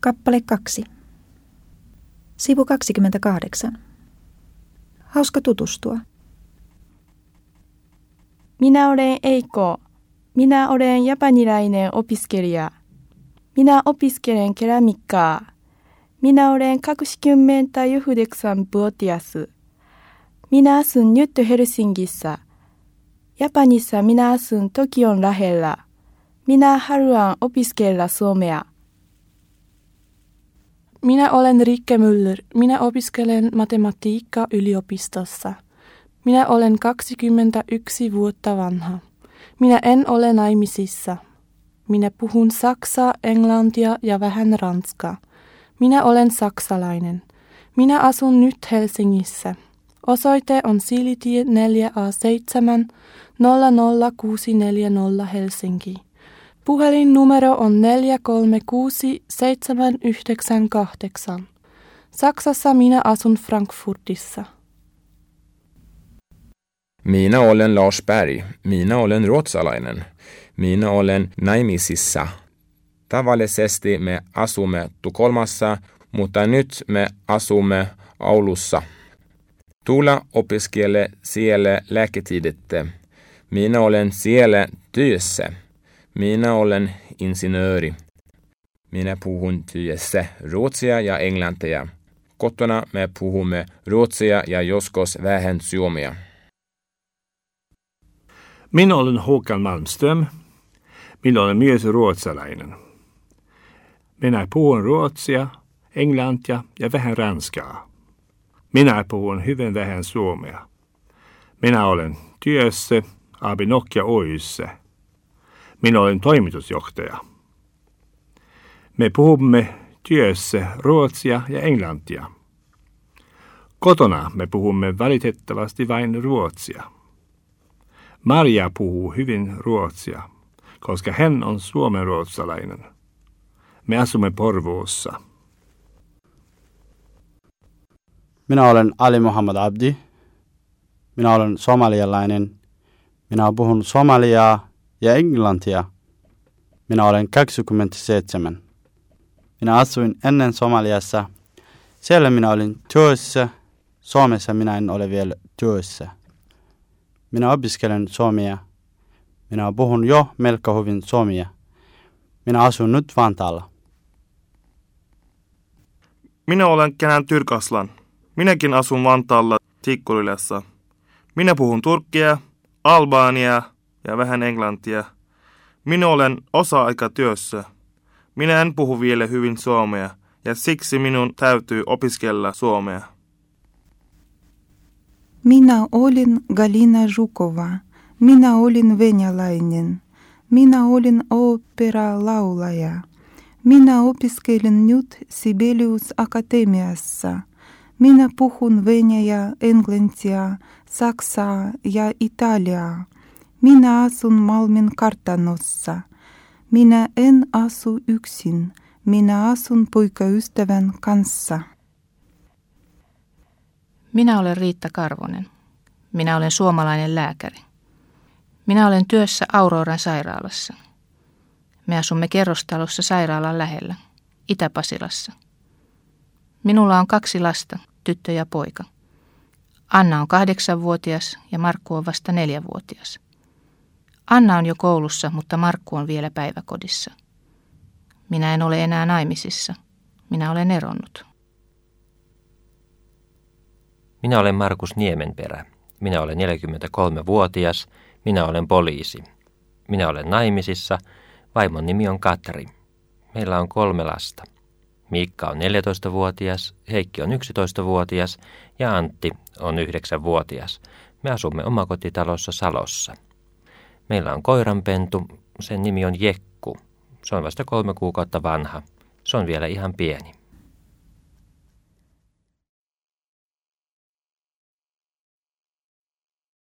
Kappale 2. Sivu 28. Hauska tutustua. Minä olen Eiko. Minä olen japanilainen opiskelija. Minä opiskelen keramiikkaa. Minä olen 29-vuotias. Minä asun nyt Helsingissä. Japanissa minä asun Tokion lähellä. Minä haluan opiskella suomea. Minä olen Rikke Müller. Minä opiskelen matematiikkaa yliopistossa. Minä olen 21 vuotta vanha. Minä en ole naimisissa. Minä puhun saksaa, englantia ja vähän ranskaa. Minä olen saksalainen. Minä asun nyt Helsingissä. Osoite on Silitie 4A7 00640 Helsinki. Puhelinnumero on 436 798. Saksassa minä asun Frankfurtissa. Minä olen Lars Berg. Minä olen ruotsalainen. Minä olen naimisissa. Tavallisesti me asumme Tukholmassa, mutta nyt me asumme Oulussa. Tuula opiskelee siellä lääketiedettä. Minä olen siellä työssä. Minä olen insinööri. Minä puhun työssä ruotsia ja englantia. Kotona me puhumme ruotsia ja joskus vähän suomea. Minä olen Håkan Malmström. Minä olen myös ruotsalainen. Minä puhun ruotsia, englantia ja vähän ranskaa. Minä puhun hyvin vähän suomea. Minä olen työssä Abinokia Oyssä. Minä olen toimitusjohtaja. Me puhumme työssä ruotsia ja englantia. Kotona me puhumme valitettavasti vain ruotsia. Maria puhuu hyvin ruotsia, koska hän on suomenruotsalainen. Me asumme Porvoossa. Minä olen Ali Muhammad Abdi. Minä olen somalialainen. Minä puhun somaliaa ja englantia. Minä olen 27. Minä asuin ennen Somaliassa. Siellä minä olin työssä. Suomessa minä en ole vielä työssä. Minä opiskelen suomia. Minä puhun jo melko hyvin suomia. Minä asun nyt Vantaalla. Minä olen Kenan Tyrkaslan. Minäkin asun Vantaalla Tikkurilassa. Minä puhun turkkia, albaania ja vähän englantia. Minä olen osa-aikatyössä. Minä en puhu vielä hyvin suomea ja siksi minun täytyy opiskella suomea. Minä olin Galina Zhukova. Minä olin venäläinen. Minä olin opera-laulaja. Minä opiskelin nyt Sibelius Akatemiassa. Minä puhun venäjä, englantia, saksaa ja italiaa. Minä asun Malmin kartanossa. Minä en asu yksin. Minä asun poikaystävän kanssa. Minä olen Riitta Karvonen. Minä olen suomalainen lääkäri. Minä olen työssä Auroran sairaalassa. Me asumme kerrostalossa sairaalan lähellä, Itä-Pasilassa. Minulla on kaksi lasta, tyttö ja poika. Anna on kahdeksanvuotias ja Markku on vasta neljävuotias. Anna on jo koulussa, mutta Markku on vielä päiväkodissa. Minä en ole enää naimisissa. Minä olen eronnut. Minä olen Markus Niemenperä. Minä olen 43-vuotias. Minä olen poliisi. Minä olen naimisissa. Vaimon nimi on Katri. Meillä on kolme lasta. Miikka on 14-vuotias, Heikki on 11-vuotias ja Antti on 9-vuotias. Me asumme omakotitalossa Salossa. Meillä on koiranpentu, sen nimi on Jekku. Se on vasta kolme kuukautta vanha. Se on vielä ihan pieni.